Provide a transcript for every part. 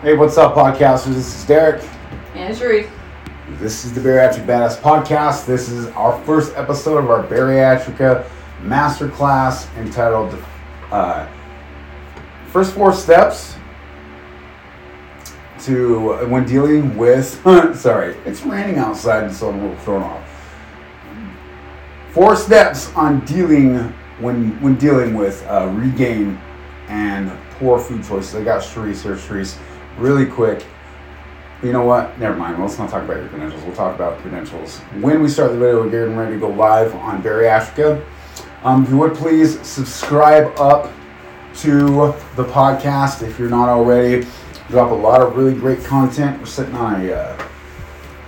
Hey, what's up, podcasters? This is Derek. And Sharice. This is the Bariatric Badass Podcast. This is our first episode of our Bariatrica Masterclass entitled uh, First Four Steps to when dealing with. sorry, it's raining outside, so I'm a little thrown off. Four steps on dealing when when dealing with uh, regain and poor food choices. I got Sharice here. Sharice, really quick. You know what? Never mind. Let's not talk about your credentials. We'll talk about credentials. When we start the video, we're getting ready to go live on Bariatrica. Um, if you would please subscribe up to the podcast if you're not already. Drop a lot of really great content. We're sitting on a,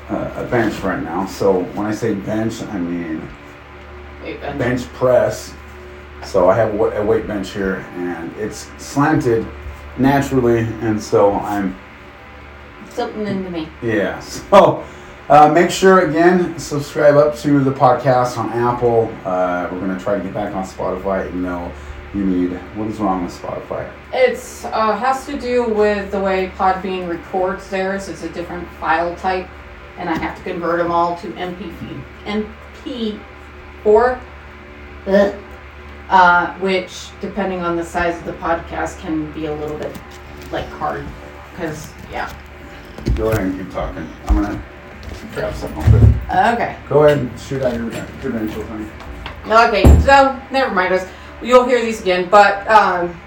uh, a bench right now. So when I say bench, I mean bench press. So I have a weight bench here, and it's slanted naturally, and so I'm Something into me. yeah. So uh, make sure again subscribe up to the podcast on Apple. Uh, we're gonna try to get back on Spotify. You know, you need what is wrong with Spotify? It's uh, has to do with the way Podbean records theirs. It's a different file type, and I have to convert them all to MP MP4. Uh, which, depending on the size of the podcast, can be a little bit like hard. Because yeah. Go ahead and keep talking. I'm gonna grab something quick. Okay. Go ahead and shoot out your credentials. honey. Okay, so never mind us. You'll hear these again, but um,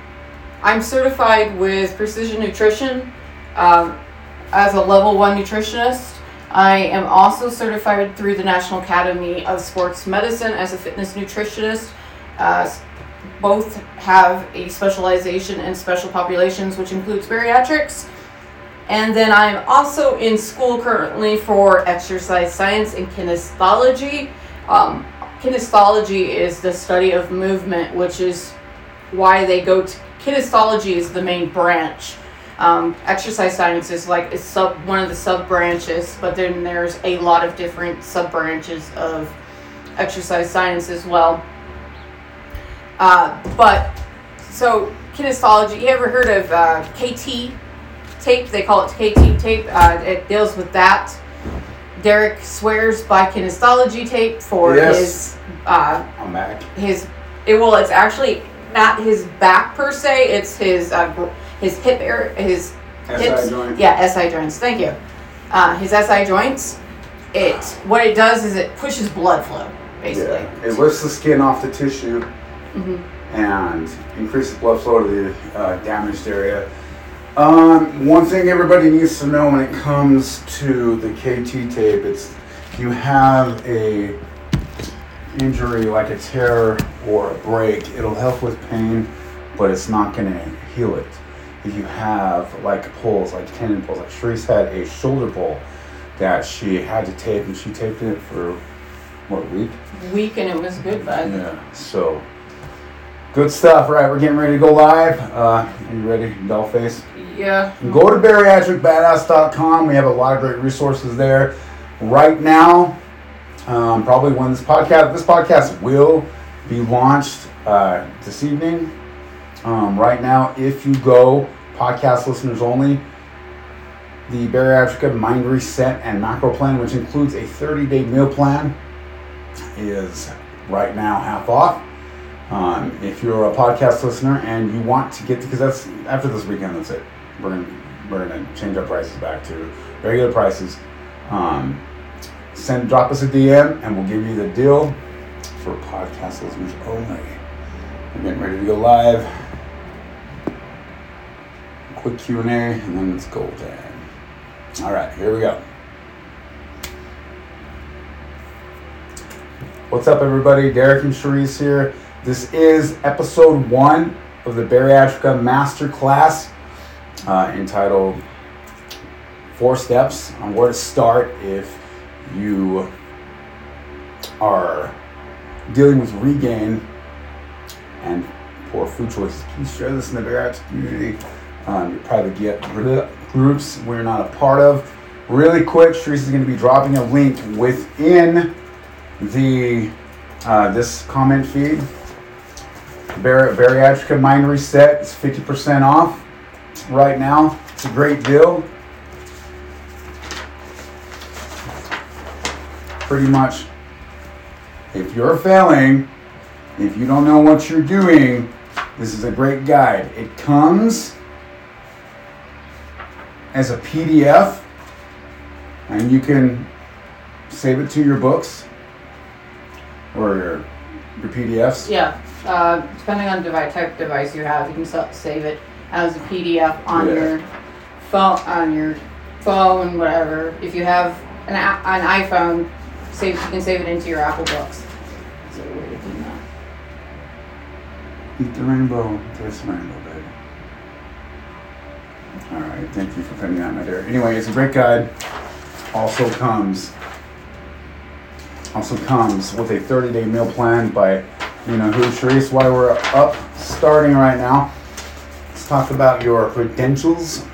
I'm certified with Precision Nutrition um, as a level one nutritionist. I am also certified through the National Academy of Sports Medicine as a fitness nutritionist. Uh, both have a specialization in special populations, which includes bariatrics. And then I'm also in school currently for exercise science and kinesiology. Um, kinesiology is the study of movement, which is why they go to kinesiology is the main branch. Um, exercise science is like a sub one of the sub branches, but then there's a lot of different sub branches of exercise science as well. Uh, but so kinesiology, you ever heard of uh, KT tape? They call it KT tape. Uh, it deals with that. Derek swears by kinesiology tape for Yes. his uh, back. his it well it's actually not his back per se it's his uh, his hip area his hips SI joint. yeah SI joints thank you uh, his SI joints it what it does is it pushes blood flow basically Yeah. It lifts the skin off the tissue Mhm. and increases blood flow to the uh, damaged area. Um, one thing everybody needs to know when it comes to the KT tape, it's you have a injury like a tear or a break, it'll help with pain, but it's not going to heal it. If you have like pulls, like tendon pulls, like Sharice had a shoulder pull that she had to tape, and she taped it for what a week. weak and it was good bud Yeah, so good stuff. Right, we're getting ready to go live. Uh, are you ready, Dollface? yeah Go to bariatricbadass.com. We have a lot of great resources there. Right now, um, probably when this podcast this podcast will be launched uh, this evening. Um, right now, if you go podcast listeners only, the Bariatrica Mind Reset and Macro Plan, which includes a 30 day meal plan, is right now half off. Um, if you're a podcast listener and you want to get because that's after this weekend, that's it. We're gonna we're gonna change our prices back to regular prices. Um, send drop us a DM and we'll give you the deal for podcast listeners only. We're getting ready to go live. Quick Q and A, and then it's go time. All right, here we go. What's up, everybody? Derek and Sharice here. This is episode one of the Bariatrica Masterclass uh, entitled Four Steps on Where to Start If You Are Dealing with Regain and Poor Food Choices. Please share this in the Bariatric community. Um, your private get groups we're not a part of. Really quick, is going to be dropping a link within the uh, this comment feed. Bar- Bariatrica Mind Reset is 50% off. right now. It's a great deal. Pretty much, if you're failing, if you don't know what you're doing, this is a great guide. It comes as a PDF, and you can save it to your books or your, your PDFs. Yeah, uh, depending on device, type of device you have, you can sa- save it as a PDF on Yeah. your phone, on your phone, whatever. If you have an, a- an iPhone, save, you can save it into your Apple Books. So a way of doing that. Eat the rainbow. Taste the rainbow, baby. All right. Thank you for putting that, my dear. Anyway, it's a great guide. Also comes. Also comes with a 30-day meal plan by, you know who, Sharice. Why we're up, starting right now. Let's talk about your credentials.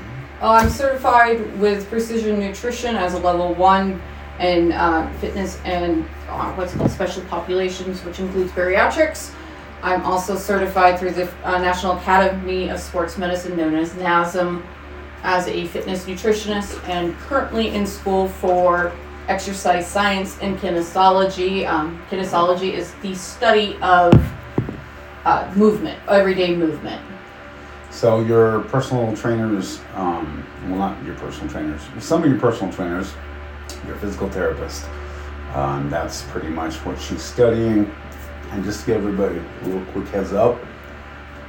Oh, I'm certified with Precision Nutrition as a level one in uh, fitness and uh, what's called special populations, which includes bariatrics. I'm also certified through the uh, National Academy of Sports Medicine, known as NASM, as a fitness nutritionist, and currently in school for exercise science and kinesiology. Um, kinesiology is the study of uh, movement, everyday movement. So your personal trainers, um, well, not your personal trainers, some of your personal trainers, your physical therapist. Um, that's pretty much what she's studying. And just to give everybody a little quick heads up,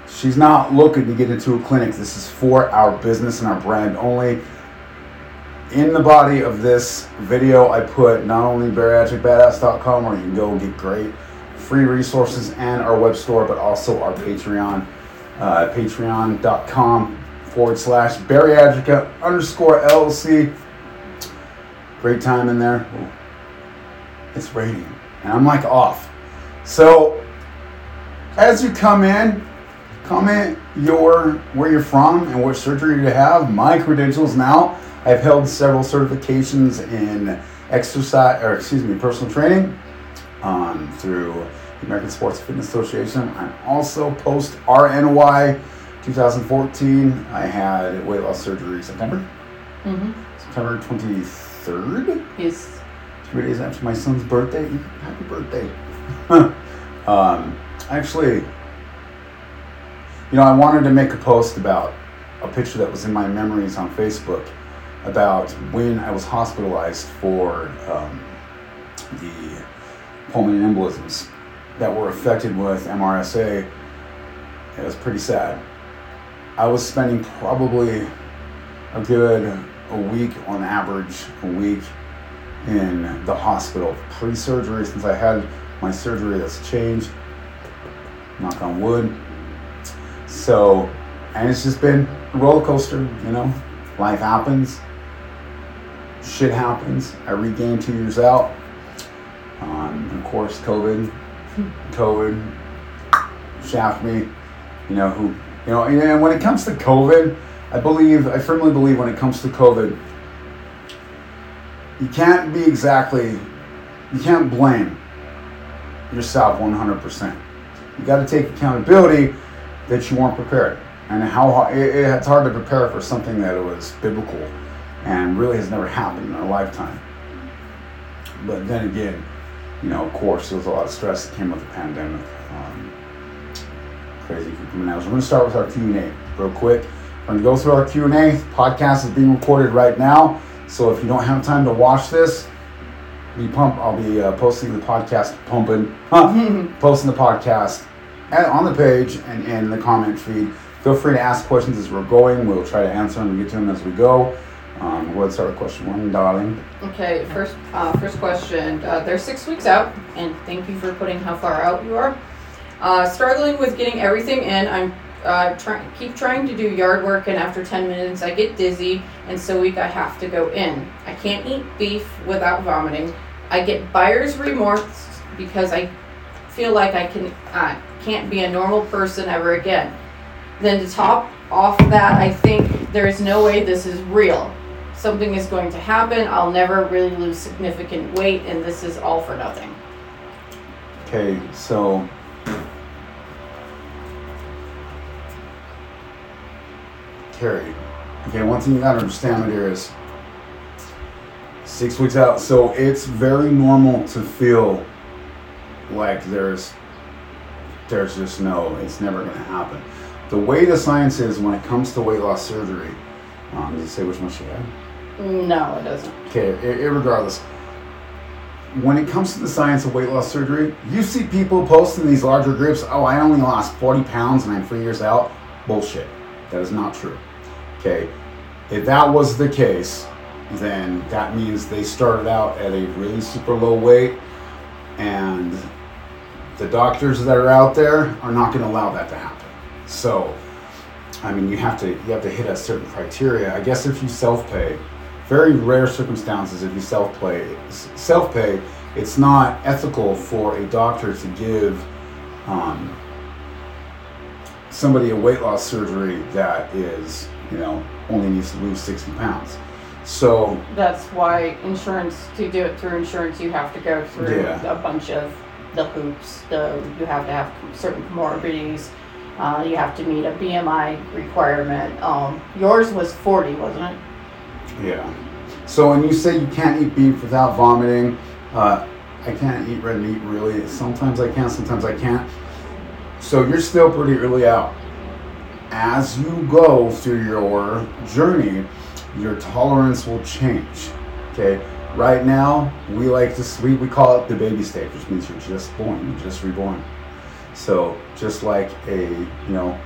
she's not looking to get into a clinic. This is for our business and our brand only. In the body of this video, I put not only bariatricbadass.com where you can go get great free resources and our web store, but also our Patreon uh, patreon.com forward slash bariatrica underscore LLC. Great time in there. It's raining, and I'm like off. So, as you come in, comment your where you're from and what surgery you have. My credentials now. I've held several certifications in exercise, or excuse me, personal training um, through the American Sports Fitness Association. I'm also post RNY 2014. I had weight loss surgery September, Mm-hmm. September 23rd, Is three days after my son's birthday. Happy birthday. um, actually, you know, I wanted to make a post about a picture that was in my memories on Facebook about when I was hospitalized for um, the pulmonary embolisms that were affected with MRSA. It was pretty sad. I was spending probably a good a week on average, a week in the hospital pre-surgery since I had my surgery that's changed. Knock on wood. So, and it's just been a roller coaster, you know. Life happens. Shit happens. I regained two years out. Um, of course, COVID. COVID shaft me. You know who? You know, and when it comes to COVID, I believe, I firmly believe, when it comes to COVID, you can't be exactly, you can't blame yourself 100%. You got to take accountability that you weren't prepared. And how it, it's hard to prepare for something that was biblical and really has never happened in our lifetime. But then again, you know, of course, there was a lot of stress that came with the pandemic. Um, crazy for coming out. So we're going to start with our Q&A real quick. We're going to go through our Q&A. Podcast is being recorded right now. So if you don't have time to watch this, be pump. I'll be uh, posting the podcast, pumping, huh, posting the podcast on the page and in the comment feed. Feel free to ask questions as we're going. We'll try to answer them and get to them as we go. Um, start with question one, darling. Okay, first uh, first question. Uh, they're six weeks out, and thank you for putting how far out you are. Uh, struggling with getting everything in. I'm uh, trying keep trying to do yard work, and after ten minutes I get dizzy, and so weak I have to go in. I can't eat beef without vomiting. I get buyer's remorse because I feel like I can uh, can't be a normal person ever again. Then to top off that, I think there is no way this is real something is going to happen. I'll never really lose significant weight, and this is all for nothing. Okay, so Carrie. Okay, one thing you gotta understand, dear, is six weeks out. So it's very normal to feel like there's there's just no, it's never gonna happen. The way the science is when it comes to weight loss surgery, um, does it say which one she had? No, it doesn't. Okay, irregardless. When it comes to the science of weight loss surgery, you see people posting these larger groups, oh, I only lost 40 pounds and I'm three years out. Bullshit. That is not true. Okay, if that was the case, then that means they started out at a really super low weight and the doctors that are out there are not going to allow that to happen. So, I mean, you have to you have to hit a certain criteria. I guess if you self-pay, very rare circumstances if you self-pay, self-pay, it's not ethical for a doctor to give um, somebody a weight loss surgery that is, you know, only needs to lose 60 pounds. So That's why insurance, to do it through insurance, you have to go through Yeah. a bunch of the hoops. The, you have to have certain comorbidities. Uh, you have to meet a BMI requirement. Um, yours was 40, wasn't it? Yeah. So when you say you can't eat beef without vomiting, uh, I can't eat red meat really. Sometimes I can, sometimes I can't. So you're still pretty early out. As you go through your journey, your tolerance will change. Okay. Right now, we like to we, we call it the baby stage, which means you're just born, you're just reborn. So just like a you know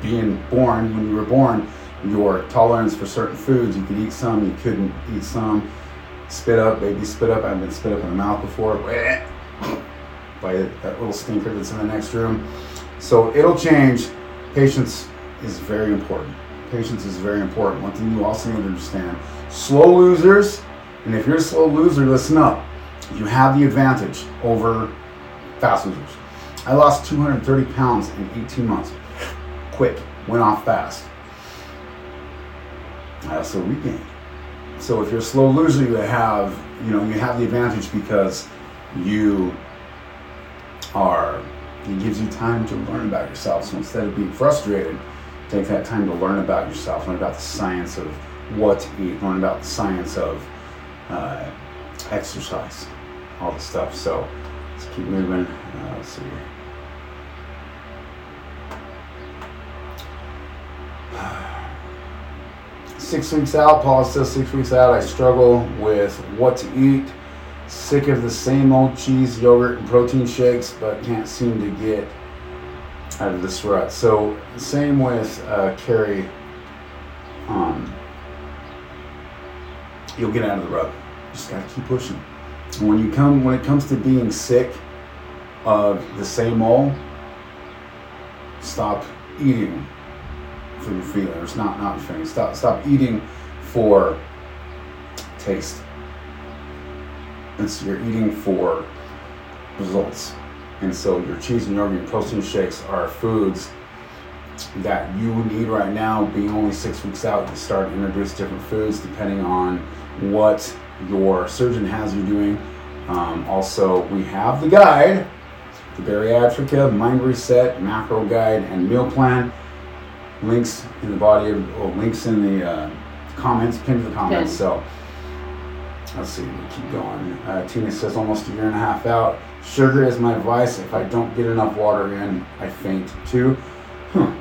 being born when you were born, your tolerance for certain foods. You could eat some, you couldn't eat some. Spit up, baby spit up. I've been spit up in the mouth before. By that little stinker that's in the next room. So it'll change. Patience is very important. Patience is very important. One thing you also need to understand slow losers, and if you're a slow loser, listen up. You have the advantage over fast losers. I lost 230 pounds in 18 months. Quick, went off fast. I also regained. So if you're a slow loser, you have you know you have the advantage because you are it gives you time to learn about yourself. So instead of being frustrated, take that time to learn about yourself, learn about the science of what to eat, learn about the science of uh, exercise, all the stuff. So let's keep moving. Uh, let's see. Six weeks out, Paul says six weeks out, I struggle with what to eat. Sick of the same old cheese, yogurt, and protein shakes, but can't seem to get out of this rut. So, same with uh, Carrie. Um, you'll get out of the rut. Just gotta keep pushing. And when you come, when it comes to being sick of the same old, stop eating for your feelings, not not your feelings. Stop stop eating for taste. It's you're eating for results. And so your cheese and yogurt and protein shakes are foods that you need right now. Being only six weeks out, you start to introduce different foods depending on what your surgeon has you doing. Um, also, we have the guide, the Bariatrica Mind Reset Macro Guide and Meal Plan. Links in the body of, or links in the uh, comments, pinned to the comments. So let's see, we keep going. Uh, Tina says almost a year and a half out. Sugar is my vice. If I don't get enough water in, I faint too. Huh.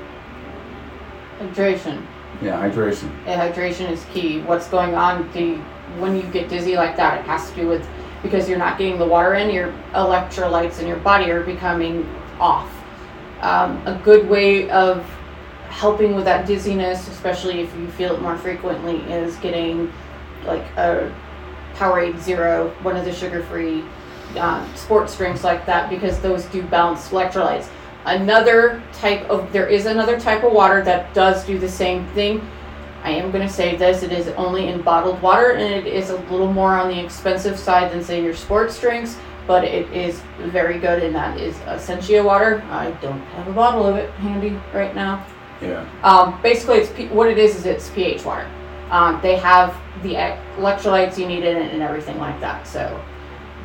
Hydration. Yeah, hydration. Yeah, hydration is key. What's going on the when you get dizzy like that? It has to do with because you're not getting the water in. Your electrolytes in your body are becoming off. Um, a good way of helping with that dizziness, especially if you feel it more frequently, is getting like a Powerade Zero, one of the sugar-free uh, sports drinks like that, because those do balance electrolytes. Another type of there is another type of water that does do the same thing. I am going to say this: it is only in bottled water, and it is a little more on the expensive side than say your sports drinks. But it is very good, and that is Essentia water. I don't have a bottle of it handy right now. Yeah. Um, basically, it's P- what it is is it's pH water. Um, they have the electrolytes you need in it and everything like that. So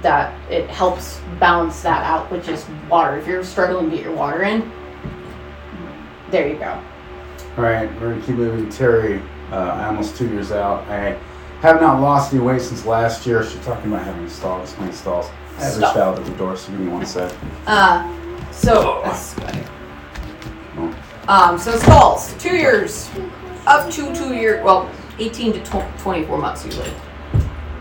that it helps balance that out, which is water. If you're struggling to get your water in, there you go. All right, we're gonna keep moving. Terry, uh, I'm almost two years out. I have not lost any weight since last year. She's talking about having stalls, explain stalls. I have reached out at the door, so give me one sec. Uh, so, that's about. Um, so stalls, two years, up to two year, well, 18 to tw- 24 months usually.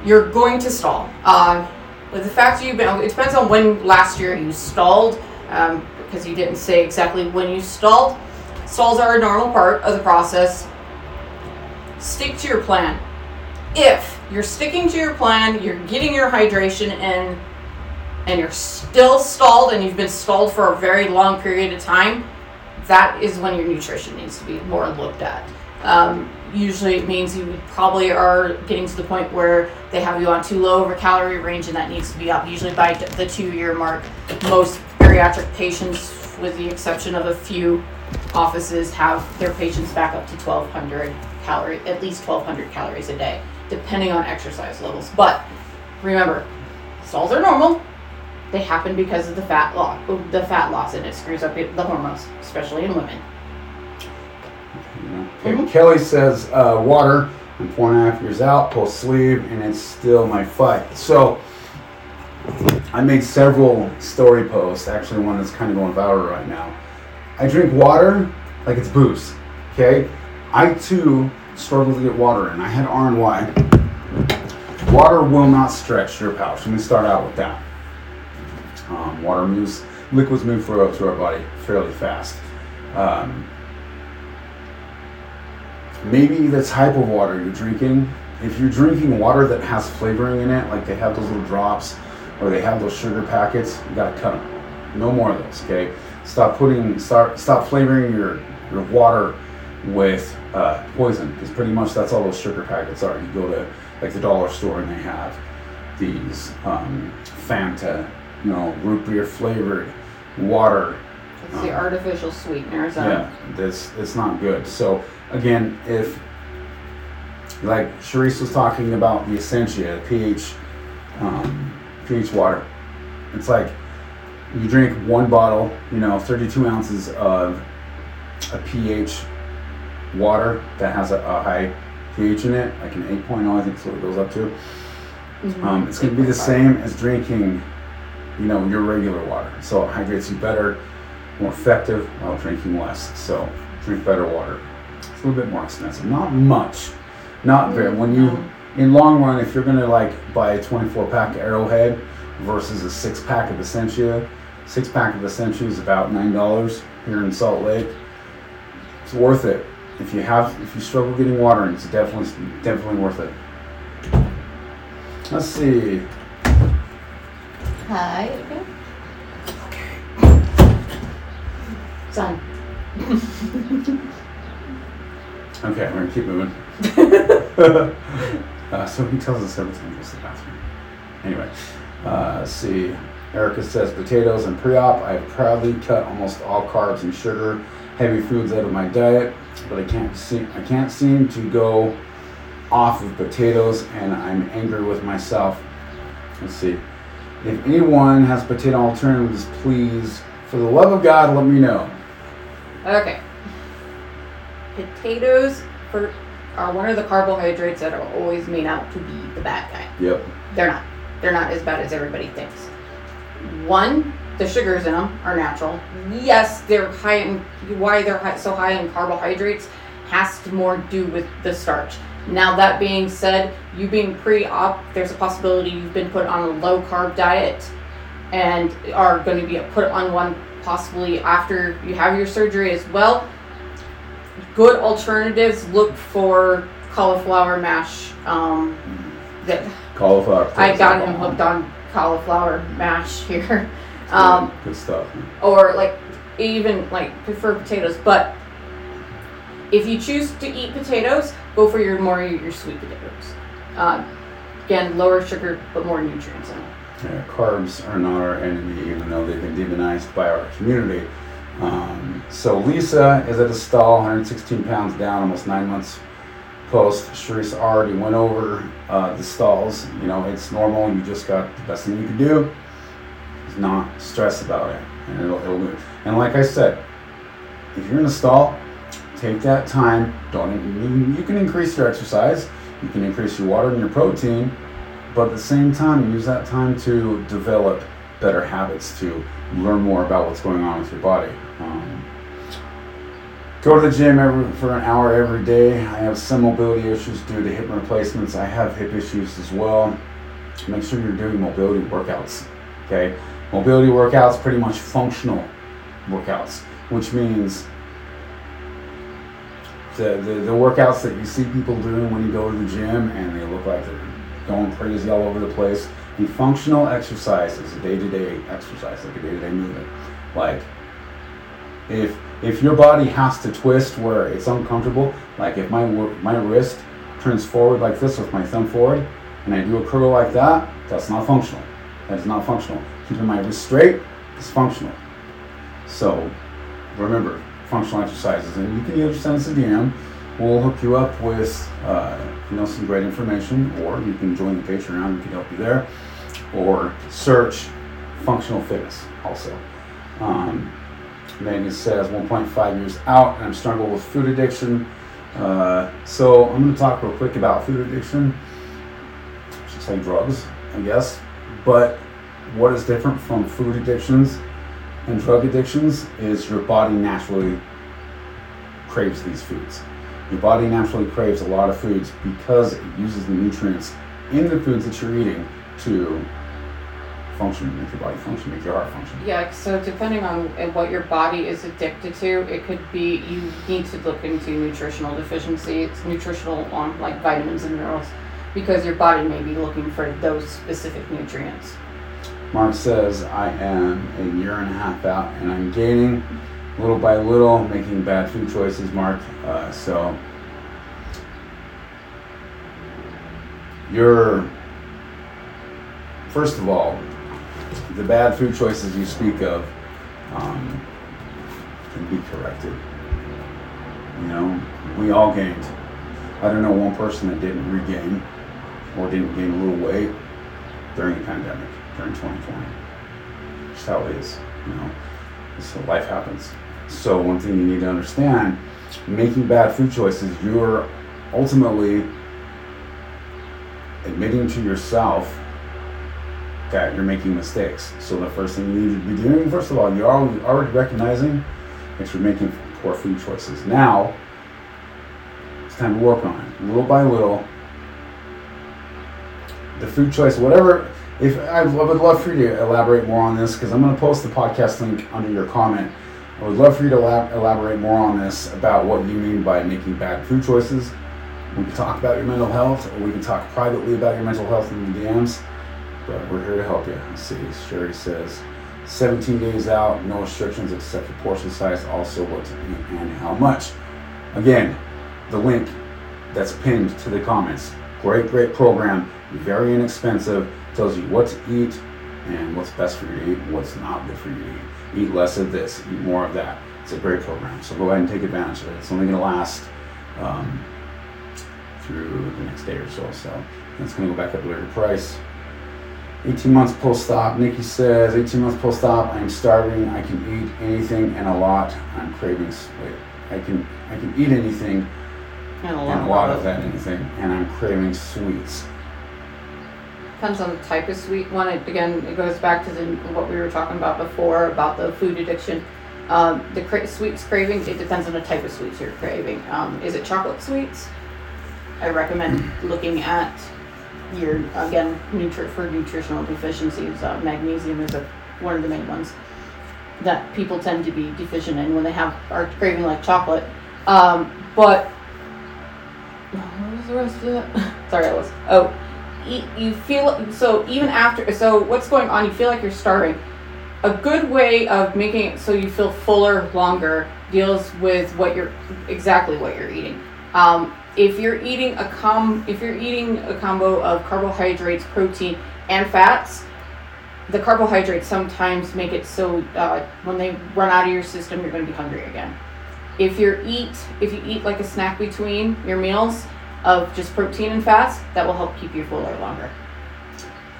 You're going to stall. Um, the fact you've been, it depends on when last year you stalled, um, because you didn't say exactly when you stalled. Stalls are a normal part of the process. Stick to your plan. If you're sticking to your plan, you're getting your hydration in, and you're still stalled and you've been stalled for a very long period of time, that is when your nutrition needs to be more looked at. Um, usually it means you probably are getting to the point where they have you on too low of a calorie range and that needs to be up usually by the two year mark. Most bariatric patients, with the exception of a few offices, have their patients back up to 1200 calorie, at least 1200 calories a day, depending on exercise levels. But remember, stalls are normal they happen because of the fat loss the fat loss and it screws up the hormones especially in women Mhm. Kelly says, uh, water. I'm four and a half years out, pull sleeve, and it's still my fight. So, I made several story posts, actually, one that's kind of going viral right now. I drink water like it's booze, okay? I too struggle to get water in. I had R and Y. Water will not stretch your pouch. Let me start out with that. Um, water moves, liquids move through, through our body fairly fast. Um, maybe the type of water you're drinking. If you're drinking water that has flavoring in it, like they have those little drops or they have those sugar packets, you gotta cut them. No more of those, okay? Stop putting, start, stop flavoring your your water with uh, poison because pretty much that's all those sugar packets are. You go to like the dollar store and they have these um, Fanta, you know, root beer flavored water it's the artificial sweeteners um, yeah, this it's not good. So again, if like Sharice was talking about the Essentia pH um, pH water, it's like you drink one bottle, you know, 32 ounces of a pH water that has a, a high pH in it, like an 8.0, I think is what it goes up to. mhm. Um, it's going to be the same as drinking, you know, your regular water. So it hydrates you better, more effective while drinking less. So drink better water. It's a little bit more expensive, not much, not very. When you, in long run, if you're going to like buy a 24 pack Arrowhead versus a six pack of Essentia, six pack of Essentia is about nine dollars here in Salt Lake. It's worth it. If you have, if you struggle getting water, it's definitely definitely worth it. Let's see. hi Okay. son Okay, we're gonna keep moving. uh, so he tells us every time he goes to the bathroom. Anyway, uh, let's see. Erica says potatoes and pre-op. I have proudly cut almost all carbs and sugar, heavy foods out of my diet, but I can't seem I can't seem to go off of potatoes, and I'm angry with myself. Let's see. If anyone has potato alternatives, please, for the love of God, let me know. okay potatoes for are one of the carbohydrates that are always made out to be the bad guy. Yep. they're not. They're not as bad as everybody thinks. One the sugars in them are natural. Yes they're high in why they're high, so high in carbohydrates has to more do with the starch. Now that being said you being pre-op there's a possibility you've been put on a low carb diet and are going to be put on one possibly after you have your surgery as well good alternatives look for cauliflower mash um, that Cauliflower. I got him hooked on cauliflower mash here. Um, good stuff. or like even like prefer potatoes, but if you choose to eat potatoes, go for your more your sweet potatoes. Um, again, lower sugar but more nutrients in them. Yeah, carbs are not our enemy, even though they've been demonized by our community. Um, so Lisa is at a stall, 116 pounds down, almost nine months post. Sharice already went over uh, the stalls. You know, it's normal. You just got the best thing you can do is not stress about it, and it'll, it'll move. And like I said, if you're in a stall, take that time. Don't you, you can increase your exercise, you can increase your water and your protein, but at the same time, use that time to develop better habits to learn more about what's going on with your body. Um, go to the gym every, for an hour every day. I have some mobility issues due to hip replacements. I have hip issues as well. Make sure you're doing mobility workouts. Okay, mobility workouts pretty much functional workouts, which means the, the, the workouts that you see people doing when you go to the gym and they look like they're going crazy all over the place. The functional exercise is a day-to-day exercise, like a day-to-day movement. Like if if your body has to twist where it's uncomfortable, like if my my wrist turns forward like this with my thumb forward, and I do a curl like that, that's not functional. That is not functional. Keeping my wrist straight is functional. So remember, functional exercises, and you can either send us DM. We'll hook you up with uh, you know some great information, or you can join the Patreon. We can help you there, or search functional fitness also. Um, Megan says 1.5 years out, and I'm struggling with food addiction. Uh, so I'm going to talk real quick about food addiction. Should say drugs, I guess. But what is different from food addictions and drug addictions is your body naturally craves these foods. Your body naturally craves a lot of foods because it uses the nutrients in the foods that you're eating to function, make your body function, make your heart function. Yeah, so depending on uh, what your body is addicted to, it could be you need to look into nutritional deficiencies, nutritional on like vitamins and minerals, because your body may be looking for those specific nutrients. Mark says, I am a year and a half out and I'm gaining little by little, making bad food choices, Mark. Uh, so you're, first of all, the bad food choices you speak of um, can be corrected. You know, we all gained. I don't know one person that didn't regain or didn't gain a little weight during the pandemic, during 2020. Just how it is, you know. So life happens. So one thing you need to understand, making bad food choices, you're ultimately admitting to yourself that you're making mistakes. So the first thing you need to be doing, first of all, you're already recognizing that you're making poor food choices. Now, it's time to work on it, little by little. The food choice, whatever. If I would love for you to elaborate more on this, because I'm going to post the podcast link under your comment. I would love for you to elaborate more on this about what you mean by making bad food choices. We can talk about your mental health, or we can talk privately about your mental health in the DMs but we're here to help you. Let's see, Sherry says, 17 days out, no restrictions except for portion size, also what to eat and how much. Again, the link that's pinned to the comments. Great, great program, very inexpensive, tells you what to eat and what's best for you to eat what's not good for you to eat. Eat less of this, eat more of that. It's a great program, so go ahead and take advantage of it. It's only going to last um, through the next day or so, so it's going to go back up a little price. 18 months post-op. Nikki says, 18 months post-op. I'm starving. I can eat anything and a lot. I'm craving. Wait, I can I can eat anything and a lot, and a lot of that anything, and I'm craving sweets. Depends on the type of sweet one. It, again, it goes back to the, what we were talking about before about the food addiction. Um, the cra- sweets craving, it depends on the type of sweets you're craving. Um, is it chocolate sweets? I recommend looking at your again nutri- for nutritional deficiencies. Uh, magnesium is a, one of the main ones that people tend to be deficient in when they have are craving like chocolate. Um, but what was the rest of that? Sorry, I was. Oh, you feel so even after. So what's going on? You feel like you're starving. A good way of making it so you feel fuller longer deals with what you're exactly what you're eating. Um, if you're eating a com if you're eating a combo of carbohydrates, protein, and fats, the carbohydrates sometimes make it so uh, when they run out of your system, you're going to be hungry again. If you eat if you eat like a snack between your meals of just protein and fats, that will help keep you fuller longer.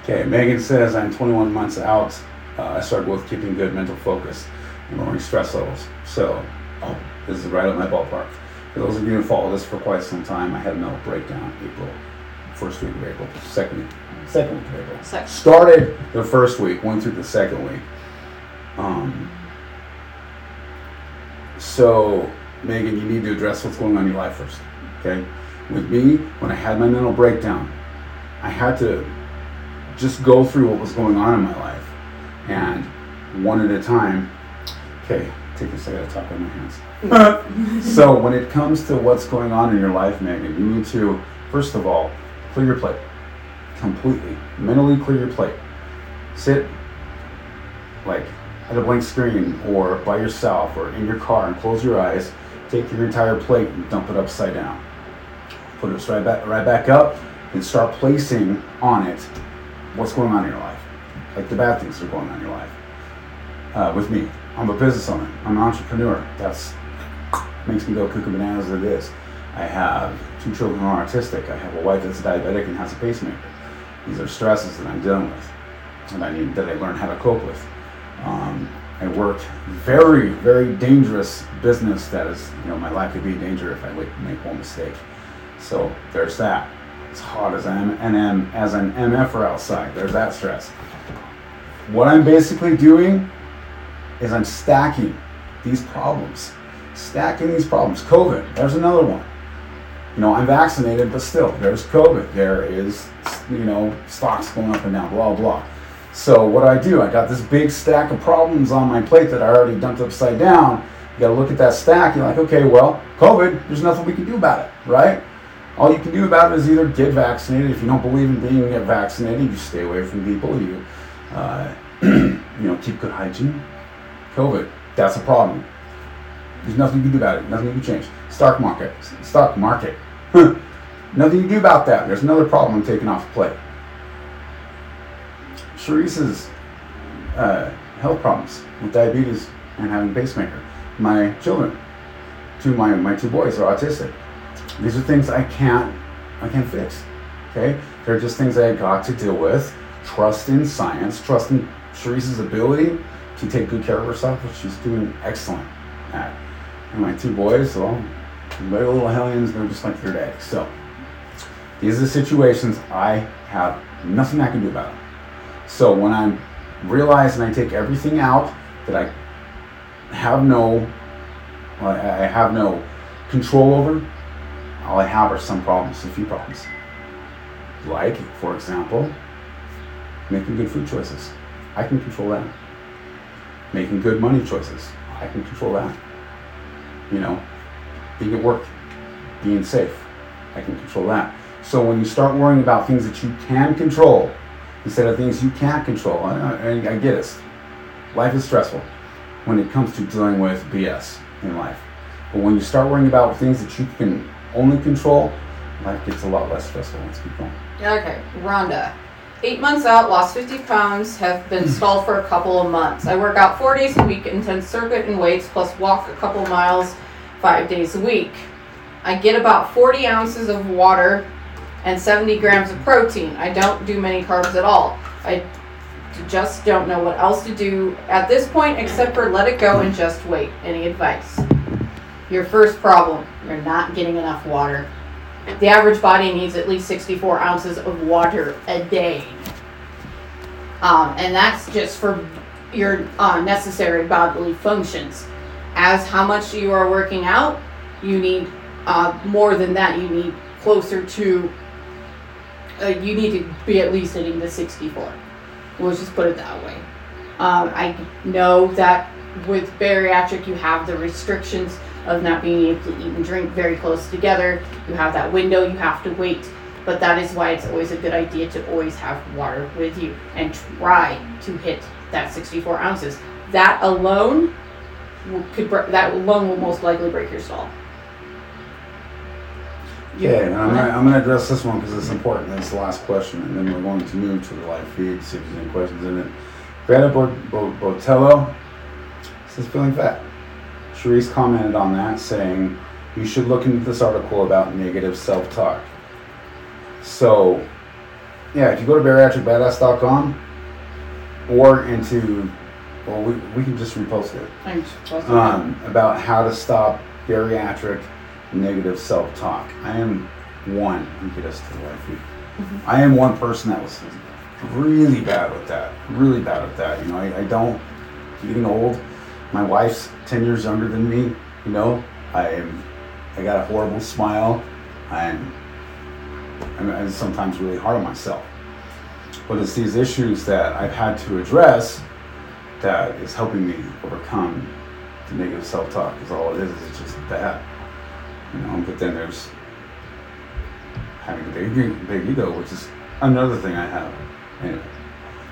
Okay, Megan says I'm 21 months out. Uh, I started with keeping good mental focus and lowering stress levels. So, oh, this is right up my ballpark. For those of you who follow this for quite some time, I had a mental breakdown April, first week of April, second second week of April. Second. Started the first week, went through the second week. Um, so, Megan, you need to address what's going on in your life first. Okay? With me, when I had my mental breakdown, I had to just go through what was going on in my life. And one at a time, okay, take a second to talk on my hands. so, when it comes to what's going on in your life, Megan, you need to, first of all, clear your plate completely. Mentally clear your plate. Sit like at a blank screen or by yourself or in your car and close your eyes. Take your entire plate and dump it upside down. Put it right back, right back up and start placing on it what's going on in your life. Like the bad things that are going on in your life. Uh, with me, I'm a business owner. I'm an entrepreneur. That's makes me go cuckoo bananas as it is. I have two children who are autistic. I have a wife that's diabetic and has a pacemaker. These are stresses that I'm dealing with, and I need that I learn how to cope with. Um, I work very, very dangerous business that is, you know, my life could be in danger if I make one mistake. So there's that. It's hot as an M, as an MFer outside. There's that stress. What I'm basically doing is I'm stacking these problems. Stacking these problems. COVID, there's another one. You know, I'm vaccinated, but still, there's COVID. There is, you know, stocks going up and down, blah, blah. So what do I do? I got this big stack of problems on my plate that I already dumped upside down. You got to look at that stack. You're like, okay, well, COVID. There's nothing we can do about it, right? All you can do about it is either get vaccinated. If you don't believe in being vaccinated, you stay away from people. You, uh, you know, keep good hygiene. COVID. That's a problem. There's nothing you can do about it. Nothing you can change. Stock market. Stock market. nothing you do about that. There's another problem I'm taking off the plate. Sharice's uh, health problems with diabetes and having pacemaker. My children, two my my two boys are autistic. These are things I can't I can't fix. Okay, they're just things I got to deal with. Trust in science. Trust in Sharice's ability to take good care of herself, which she's doing excellent at. And my two boys, well, they're little hellions. They're just like their daddy. So these are the situations I have nothing I can do about. Them. So when I realize and I take everything out that I have no, I have no control over, all I have are some problems, a few problems. Like, for example, making good food choices. I can control that. Making good money choices. I can control that. You know, being at work, being safe. I can control that. So when you start worrying about things that you can control, instead of things you can't control. I, I, I get it. Life is stressful when it comes to dealing with BS in life. But when you start worrying about things that you can only control, life gets a lot less stressful. Let's keep going. Okay, Rhonda. Eight months out, lost 50 pounds, have been hmm. stalled for a couple of months. I work out four days a week, intense circuit and weights, plus walk a couple miles five days a week. I get about 40 ounces of water and 70 grams of protein. I don't do many carbs at all. I just don't know what else to do at this point except for let it go and hmm. just wait. Any advice? Your first problem you're not getting enough water. The average body needs at least 64 ounces of water a day. Um, and that's just for your uh, necessary bodily functions. As how much you are working out, you need uh, more than that. You need closer to uh, you need to be at least hitting the 64. We'll just put it that way. Um, I know that with bariatric, you have the restrictions of not being able to eat and drink very close together. You have that window, you have to wait. But that is why it's always a good idea to always have water with you and try to hit that 64 ounces. That alone could that alone will most likely break your stall. Yeah, and I'm gonna, I'm gonna address this one because it's important. It's the last question, and then we're going to move to the live feed, see if there's any questions in it. Greta Botello says feeling fat. Sharice commented on that, saying you should look into this article about negative self-talk. So, yeah, if you go to bariatricbadass.com or into, well, we, we can just repost it. Thanks. Um, about how to stop bariatric negative self-talk. I am one. Let me get us to the life. I am one person that was really bad with that. Really bad with that. You know, I, I don't. Getting old. My wife's ten years younger than me. You know, I am. I got a horrible smile. I'm. I'm, I'm sometimes really hard on myself. But it's these issues that I've had to address that is helping me overcome the negative self-talk. Because all it is is it's just that. You know, but then there's having a big, big ego, which is another thing I have. Anyway,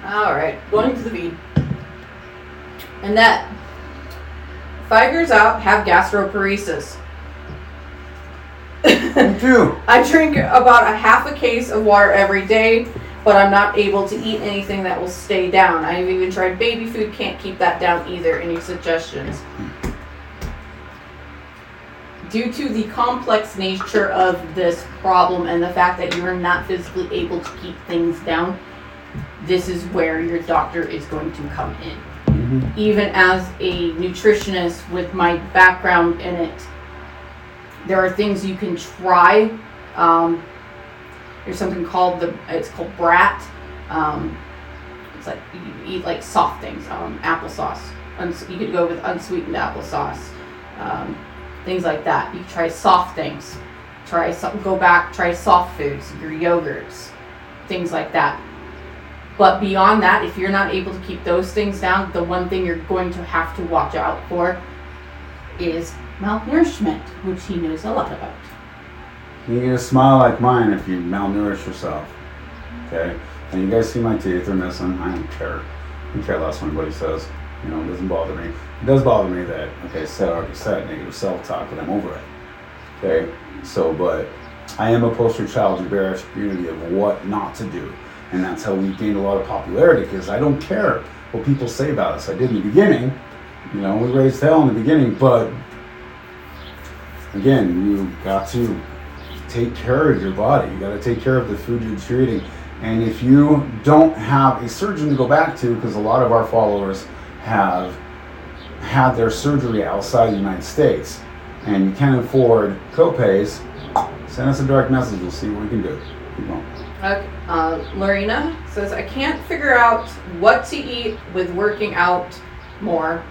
All right, going to the feed. Annette, five years out, have gastroparesis. me too. I drink about a half a case of water every day, but I'm not able to eat anything that will stay down. I've even tried baby food, can't keep that down either. Any suggestions? Due to the complex nature of this problem and the fact that you are not physically able to keep things down, this is where your doctor is going to come in Mhm. even as a nutritionist with my background in it, there are things you can try. Um, there's something called the it's called BRAT. Um, it's like you eat like soft things, um, applesauce. You could go with unsweetened applesauce, um, things like that. You try soft things. Try. Go back. Try soft foods, your yogurts, things like that. But beyond that, if you're not able to keep those things down, the one thing you're going to have to watch out for is malnourishment, which he knows a lot about. You get a smile like mine if you malnourish yourself. Okay? And you guys see my teeth are missing. I don't care. I don't care less what anybody says. You know, it doesn't bother me. It does bother me that, okay, said already said negative self talk, but I'm over it. Okay? So, but I am a poster child to various community of what not to do. And that's how we gained a lot of popularity because I don't care what people say about us. I did in the beginning. You know, we raised hell in the beginning, but again, you got to take care of your body. You got to take care of the food you're eating. And if you don't have a surgeon to go back to, because a lot of our followers have had their surgery outside the United States, and you can't afford copays, send us a direct message. We'll see what we can do. Keep going. Okay. Uh, Lorena says, I can't figure out what to eat with working out more.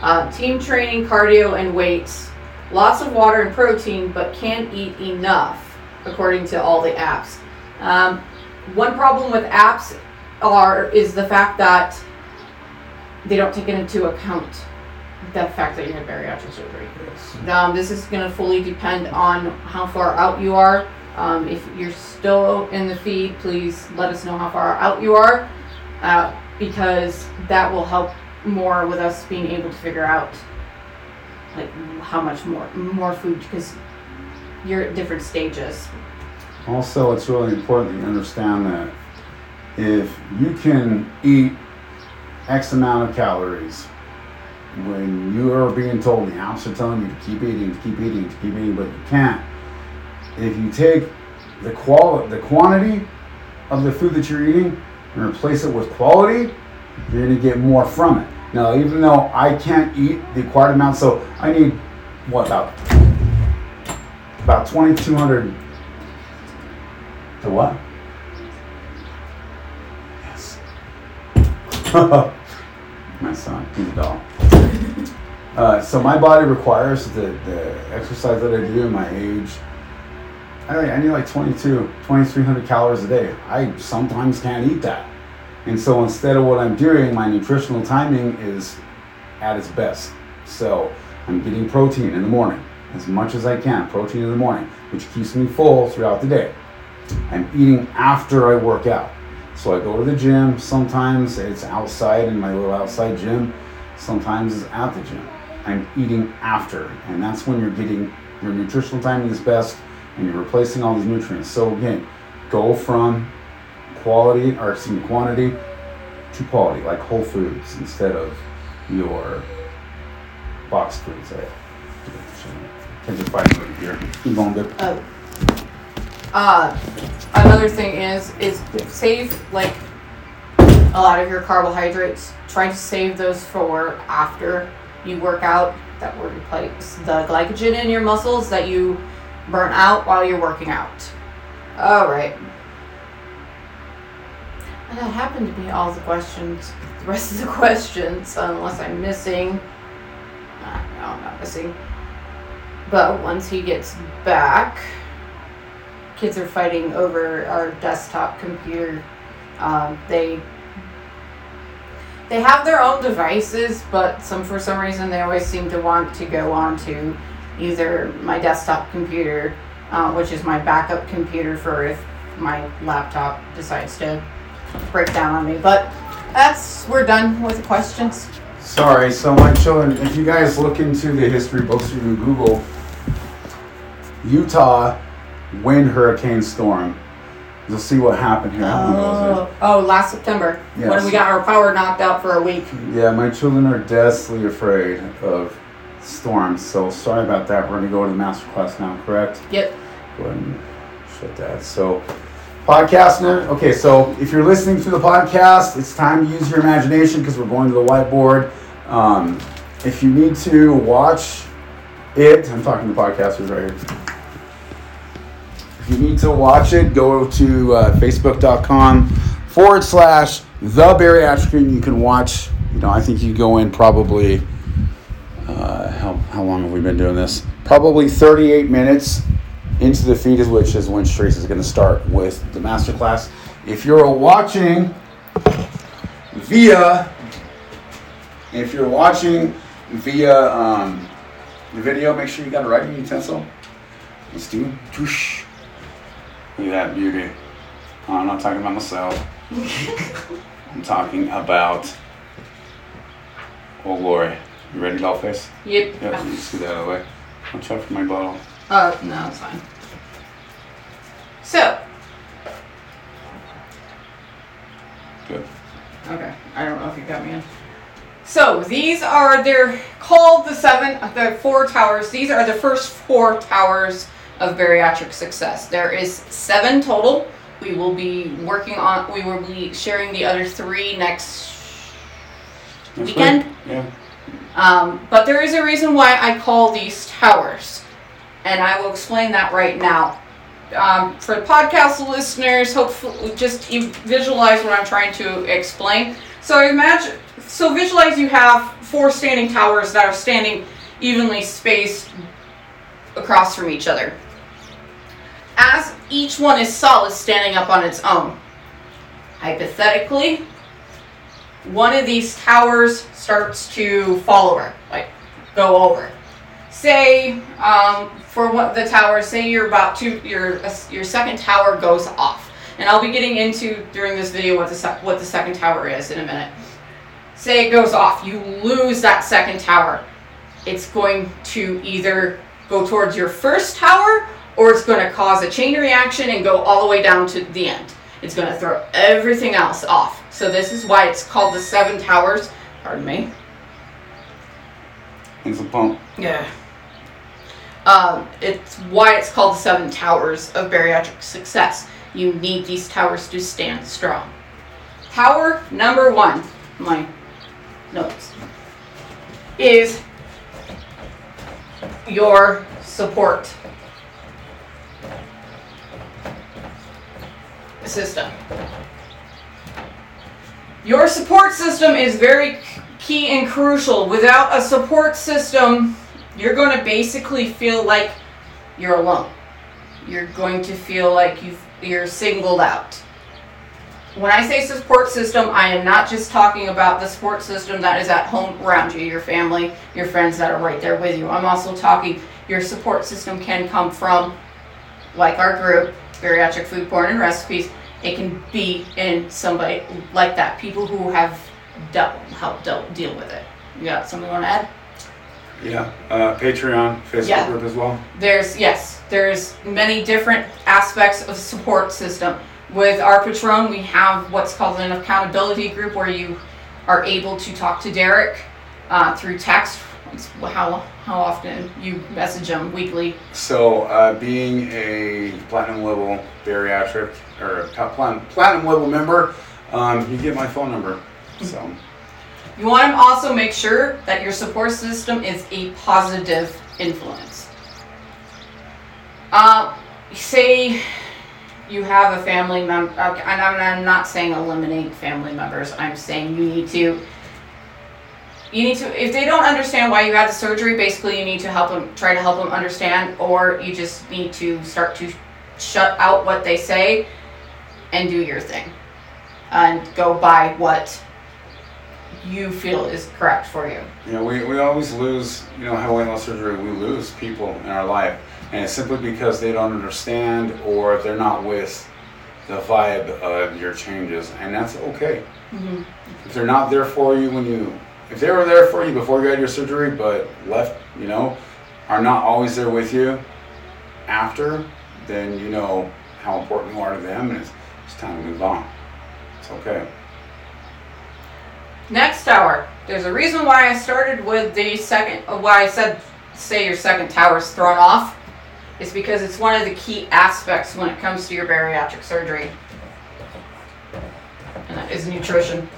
Uh, team training, cardio, and weights. Lots of water and protein, but can't eat enough, according to all the apps. Um, one problem with apps are is the fact that they don't take into account the fact that you had bariatric surgery. Um, this is going to fully depend on how far out you are. Um, if you're still in the feed, please let us know how far out you are, uh, because that will help more with us being able to figure out like how much more more food because you're at different stages. Also, it's really important that you understand that if you can eat X amount of calories when you are being told, the apps are telling you to keep eating, to keep eating, to keep eating, but you can't. If you take the quality, the quantity of the food that you're eating and replace it with quality, you're gonna get more from it. Now, even though I can't eat the required amount, so I need what about about 2,200 to what? Yes. my son, he's a doll. Uh, so my body requires the, the exercise that I do in my age. I, need like 22, 2,300 calories a day. I sometimes can't eat that. And so instead of what I'm doing, my nutritional timing is at its best. So I'm getting protein in the morning, as much as I can, protein in the morning, which keeps me full throughout the day. I'm eating after I work out. So I go to the gym. Sometimes it's outside in my little outside gym. Sometimes it's at the gym. I'm eating after, and that's when you're getting your nutritional timing is best, and you're replacing all these nutrients. So again, go from quality or excuse quantity to quality, like whole foods instead of your boxed foods. Right? Kids are fighting over here. Keep going, good. Uh, uh, another thing is is save like a lot of your carbohydrates. Try to save those for after you work out. that will replace the glycogen in your muscles that you burn out while you're working out. All right. And that happened to be all the questions. The rest of the questions, unless I'm missing. No, I'm not missing. But once he gets back, kids are fighting over our desktop computer. Um, they they have their own devices, but some for some reason they always seem to want to go on to either my desktop computer, uh, which is my backup computer for if my laptop decides to break down on me. But that's we're done with the questions. Sorry, so my children, if you guys look into the history books or you Google Utah wind hurricane storm, you'll see what happened here. Oh, oh, last September when we got our power knocked out for a week. Yeah, my children are deathly afraid of storms, so sorry about that. We're gonna go to the master class now, correct? Yep. Go ahead and shut that. So, podcast nerd. Okay, so if you're listening to the podcast, it's time to use your imagination because we're going to the whiteboard. Um, if you need to watch it, I'm talking to podcasters right here. If you need to watch it, go to uh, facebook.com forward slash the bariatric and you can watch. You know, I think you go in probably. How, how long have we been doing this? Probably 38 minutes into the feed, is which is when Trace is going to start with the masterclass. If you're watching via, if you're watching via um, the video, make sure you got a writing utensil. Let's do whoosh. Look at that beauty. Oh, I'm not talking about myself. I'm talking about. Oh, Lori. You ready, dollface? Yep. Yeah, you just get that out of the way. Watch out for my bottle. Uh, no, it's fine. So, Good. okay, I don't know if you got me in. So these are they're called the seven, the four towers. These are the first four towers of bariatric success. There is seven total. We will be working on. We will be sharing the other three next Weekend? week? Yeah. Um, but there is a reason why I call these towers, and I will explain that right now. Um, for podcast listeners, hopefully, just visualize what I'm trying to explain. So imagine, so visualize you have four standing towers that are standing evenly spaced across from each other. As each one is solid, standing up on its own. Hypothetically, one of these towers starts to fall over, like go over. Say, um, for what the tower, say you're about to your your second tower goes off, and I'll be getting into during this video what the what the second tower is in a minute. Say it goes off, you lose that second tower. It's going to either go towards your first tower or it's going to cause a chain reaction and go all the way down to the end. It's going to throw everything else off. So this is why it's called the seven towers. Pardon me. It's a pump. Yeah. Um, it's why it's called the seven towers of bariatric success. You need these towers to stand strong. Tower number one, my notes, is your support system. Your support system is very key and crucial. Without a support system, you're going to basically feel like you're alone. You're going to feel like you you're singled out. When I say support system, I am not just talking about the support system that is at home around you, your family, your friends that are right there with you. I'm also talking your support system can come from like our group, bariatric food porn and recipes. It can be in somebody like that, people who have dealt, helped dealt, deal with it. You got something you want to add? Yeah. Uh, Patreon, Facebook Yeah. group as well. There's yes, there's many different aspects of support system. With our Patreon, we have what's called an accountability group where you are able to talk to Derek uh, through text. How how often you message them weekly. So, uh, being a platinum level bariatric or a platinum, platinum level member, um, you get my phone number. So, You want to also make sure that your support system is a positive influence. Uh, say you have a family member, and I'm not saying eliminate family members. I'm saying you need to. You need to, if they don't understand why you had the surgery, basically you need to help them, try to help them understand, or you just need to start to shut out what they say and do your thing. And go by what you feel is correct for you. You know, we, we always lose, you know, having weight loss surgery, we lose people in our life. And it's simply because they don't understand or they're not with the vibe of your changes. And that's okay. Mm-hmm. If they're not there for you when you, if they were there for you before you had your surgery, but left, you know, are not always there with you after, then you know how important you are to them and it's, it's time to move on. It's okay. Next tower. There's a reason why I started with the second, uh, why I said say your second tower is thrown off. It's because it's one of the key aspects when it comes to your bariatric surgery. And that is nutrition.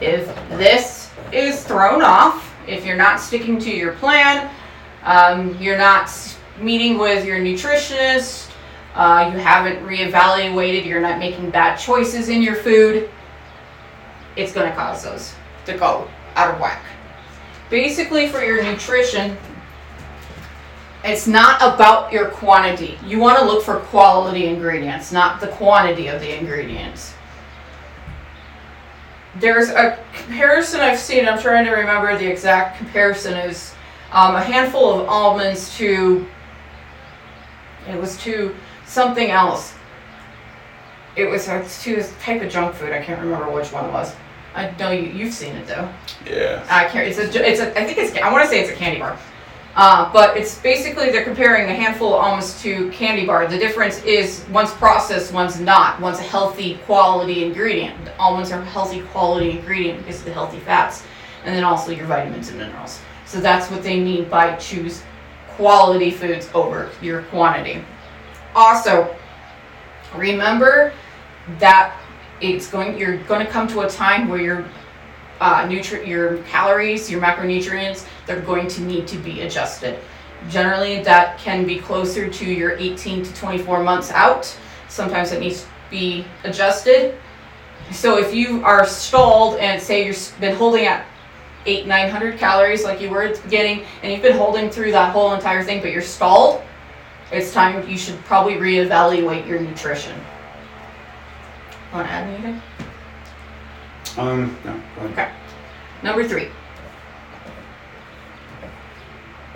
If this is thrown off, if you're not sticking to your plan, um, you're not meeting with your nutritionist, uh, you haven't reevaluated, you're not making bad choices in your food, it's going to cause those to go out of whack. Basically, for your nutrition, it's not about your quantity. You want to look for quality ingredients, not the quantity of the ingredients. There's a comparison I've seen, I'm trying to remember the exact comparison, is um, a handful of almonds to, it was to something else. It was uh, to a type of junk food, I can't remember which one it was. I know you, you've seen it though. Yeah. I can't. It's a. It's a. I think it's. I want to say it's a candy bar. Uh, but it's basically they're comparing a handful of almonds to candy bar. The difference is one's processed, one's not. One's a healthy quality ingredient. The almonds are a healthy quality ingredient because of the healthy fats, and then also your vitamins and minerals. So that's what they mean by choose quality foods over your quantity. Also, remember that it's going. You're going to come to a time where your uh, nutri- your calories, your macronutrients, they're going to need to be adjusted. Generally, that can be closer to your 18 to 24 months out. Sometimes it needs to be adjusted. So if you are stalled and say you've been holding at eight, 900 calories like you were at the beginning, and you've been holding through that whole entire thing, but you're stalled, it's time you should probably reevaluate your nutrition. Want to add anything? Um, no, go ahead. Okay. Number three.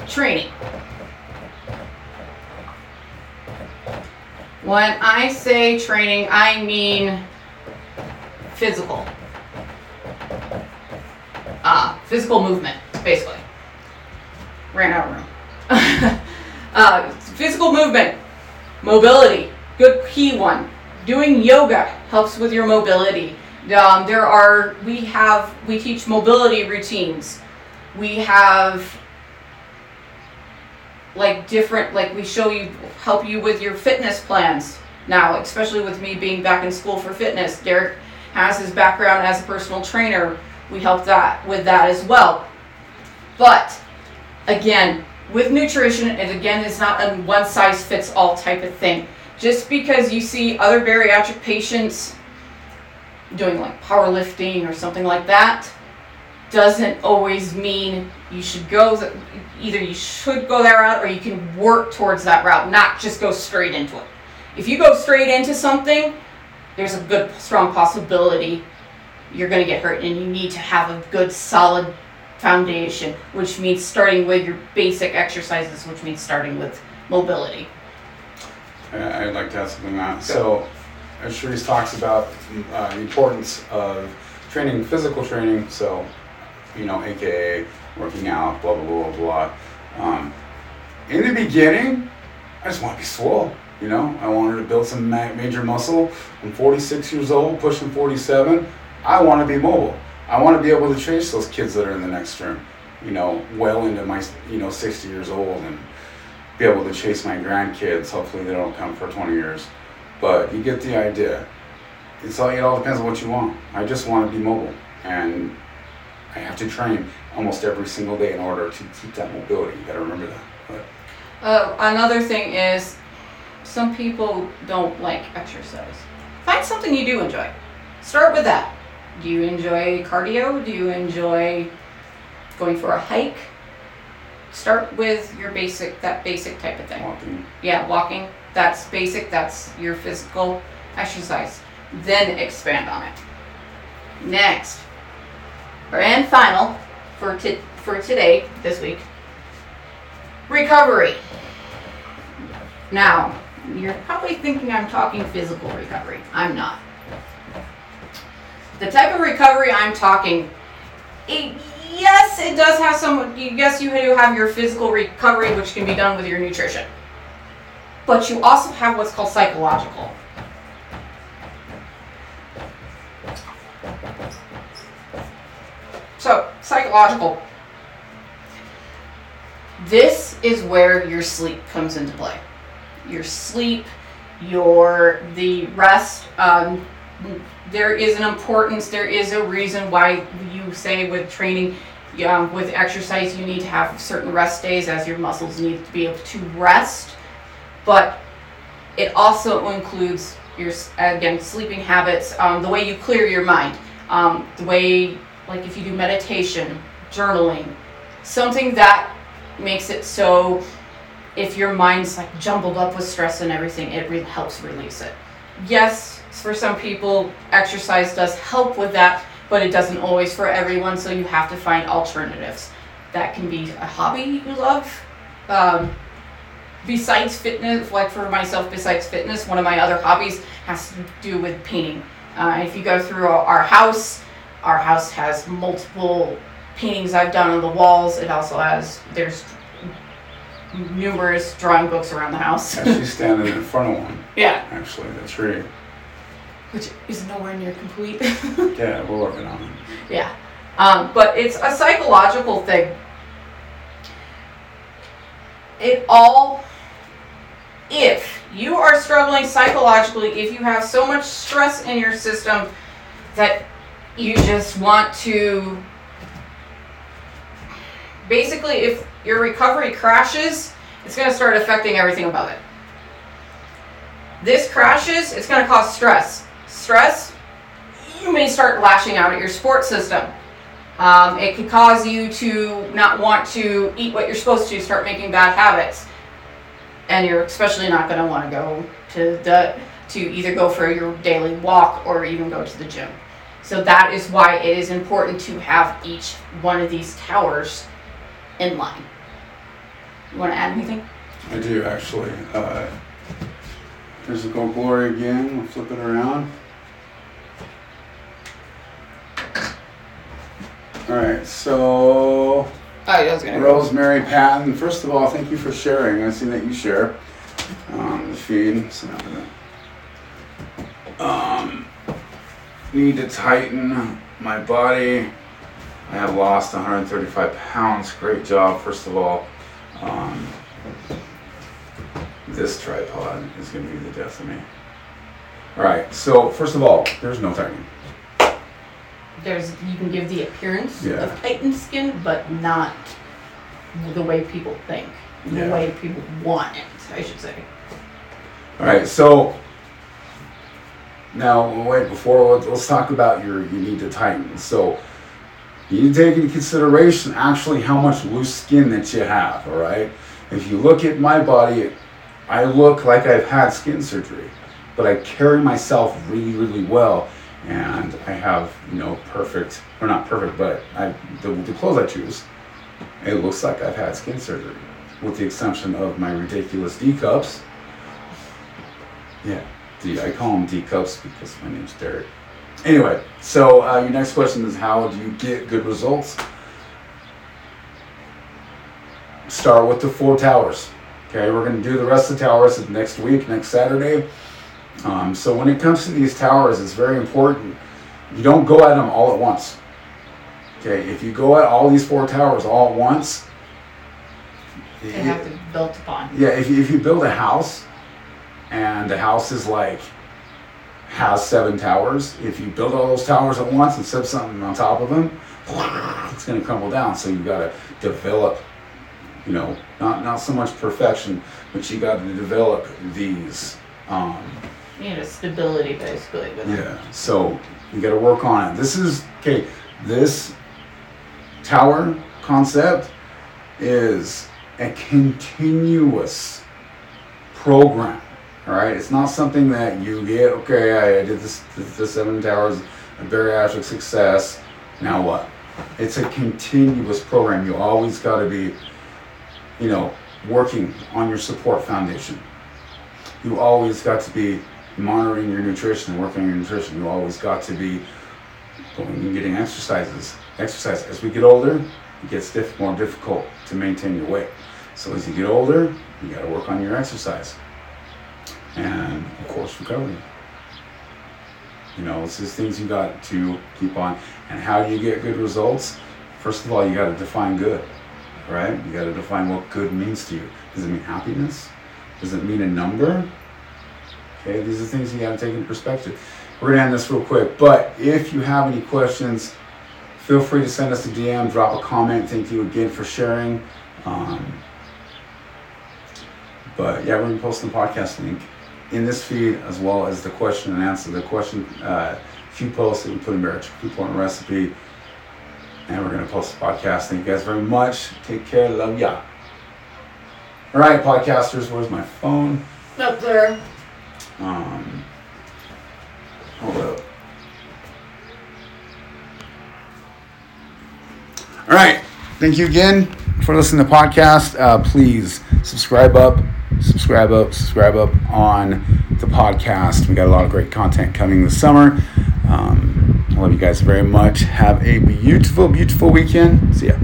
Training. When I say training, I mean physical. Uh, physical movement, basically. Ran out of room. uh, physical movement, mobility, good key one. Doing yoga helps with your mobility. Um, there are we have we teach mobility routines. We have like different like we show you help you with your fitness plans now, especially with me being back in school for fitness. Derek has his background as a personal trainer. We help that with that as well. But again, with nutrition, and again, it's not a one size fits all type of thing. Just because you see other bariatric patients doing like powerlifting or something like that doesn't always mean you should go th- either you should go that route or you can work towards that route not just go straight into it. If you go straight into something there's a good strong possibility you're going to get hurt and you need to have a good solid foundation which means starting with your basic exercises which means starting with mobility. I- I'd like to add something on that. So, as Sharice talks about uh, the importance of training, physical training, so, you know, AKA working out, blah, blah, blah, blah, blah. Um, in the beginning, I just want to be swole. You know, I wanted to build some ma- major muscle. I'm 46 years old, pushing 47. I want to be mobile. I want to be able to chase those kids that are in the next room, you know, well into my, you know, 60 years old and be able to chase my grandkids. Hopefully, they don't come for 20 years. But you get the idea. it's all it all depends on what you want. I just want to be mobile, and I have to train almost every single day in order to keep that mobility. You got to remember that. But Uh, another thing is, some people don't like exercise. Find something you do enjoy. Start with that. Do you enjoy cardio? Do you enjoy going for a hike? Start with your basic, that basic type of thing. walking, Yeah, walking. That's basic. That's your physical exercise. Then expand on it. Next, and final for t- for today, this week. Recovery. Now, you're probably thinking I'm talking physical recovery. I'm not. The type of recovery I'm talking, it, yes, it does have some. Yes, you do have your physical recovery, which can be done with your nutrition but you also have what's called psychological. So, psychological. This is where your sleep comes into play. Your sleep, your the rest. Um, there is an importance. There is a reason why you say with training, um, with exercise, you need to have certain rest days as your muscles need to be able to rest but it also includes your again sleeping habits um, the way you clear your mind um, the way like if you do meditation journaling something that makes it so if your mind's like jumbled up with stress and everything it really helps release it. Yes for some people exercise does help with that but it doesn't always for everyone so you have to find alternatives. That can be a hobby you love um, besides fitness, like for myself, besides fitness, one of my other hobbies has to do with painting. Uh, if you go through our, house, our house has multiple paintings I've done on the walls. It also has there's numerous drawing books around the house. yeah, she's standing in front of one. yeah, Actually, the tree. which is nowhere near complete. Yeah, we're working on it. Yeah. Um, but it's a psychological thing. It all, if you are struggling psychologically, if you have so much stress in your system that you just want to, basically, if your recovery crashes, it's going to start affecting everything above it. This crashes, it's going to cause stress. Stress, you may start lashing out at your support system. Um, it could cause you to not want to eat what you're supposed to, start making bad habits, and you're especially not going to want to go to the to either go for your daily walk or even go to the gym. So that is why it is important to have each one of these towers in line. You want to add anything? I do actually. Uh, there's the gold glory again. We'll flip it around. All right, so Oh, I was gonna Rosemary Patton. First of all, thank you for sharing. I see that you share um, the feed. So um, need to tighten my body. I have lost 135 pounds. Great job, first of all. Um, this tripod is going to be the death of me. All right, so first of all, there's no tightening. There's you can give the appearance Yeah. of tightened skin, but not the way people think, the Yeah. way people want it. I should say. All right, so now wait before let's, let's talk about your you need to tighten. So you need to take into consideration actually how much loose skin that you have. All right, if you look at my body, I look like I've had skin surgery, but I carry myself really really well, and I have you know perfect or not perfect, but I the, the clothes I choose, it looks like I've had skin surgery, with the exception of my ridiculous D cups. Yeah, D. I call them D cups because my name's Derek. Anyway, so uh, your next question is how do you get good results? Start with the four towers. Okay, we're going to do the rest of the towers next week, next Saturday. Um, so when it comes to these towers, it's very important. You don't go at them all at once. Okay, if you go at all these four towers all at once, They have to be built upon. yeah, if you, if you build a house and the house is like has seven towers. If you build all those towers at once and set something on top of them, it's going to crumble down. So you got to develop, you know, not not so much perfection, but you got to develop these. Um, you know, stability basically. With yeah. So you got to work on it. This is okay. This tower concept is a continuous program. All right, it's not something that you get. Okay, I did this, this seven towers, a bariatric success. Now what? It's a continuous program. You always got to be, you know, working on your support foundation. You always got to be monitoring your nutrition, working on your nutrition. You always got to be going and getting exercises. Exercise. As we get older, it gets diff- more difficult to maintain your weight. So as you get older, you got to work on your exercise and of course recovery. You know, it's just things you got to keep on. And how do you get good results? First of all, you got to define good, right? You got to define what good means to you. Does it mean happiness? Does it mean a number? Okay, these are things you got to take in perspective. We're gonna end this real quick, but if you have any questions, feel free to send us a DM, drop a comment. Thank you again for sharing. Um, but yeah, we're gonna post the podcast link in this feed as well as the question and answer. The question, uh, few posts that we put in there, two point recipe, and we're gonna post the podcast. Thank you guys very much. Take care. Love ya. All right, podcasters. Where's my phone? Up there. Um, hold up. All right. Thank you again for listening to the podcast. Uh, please subscribe up, subscribe up, subscribe up on the podcast. We got a lot of great content coming this summer. Um, I love you guys very much. Have a beautiful, beautiful weekend. See ya.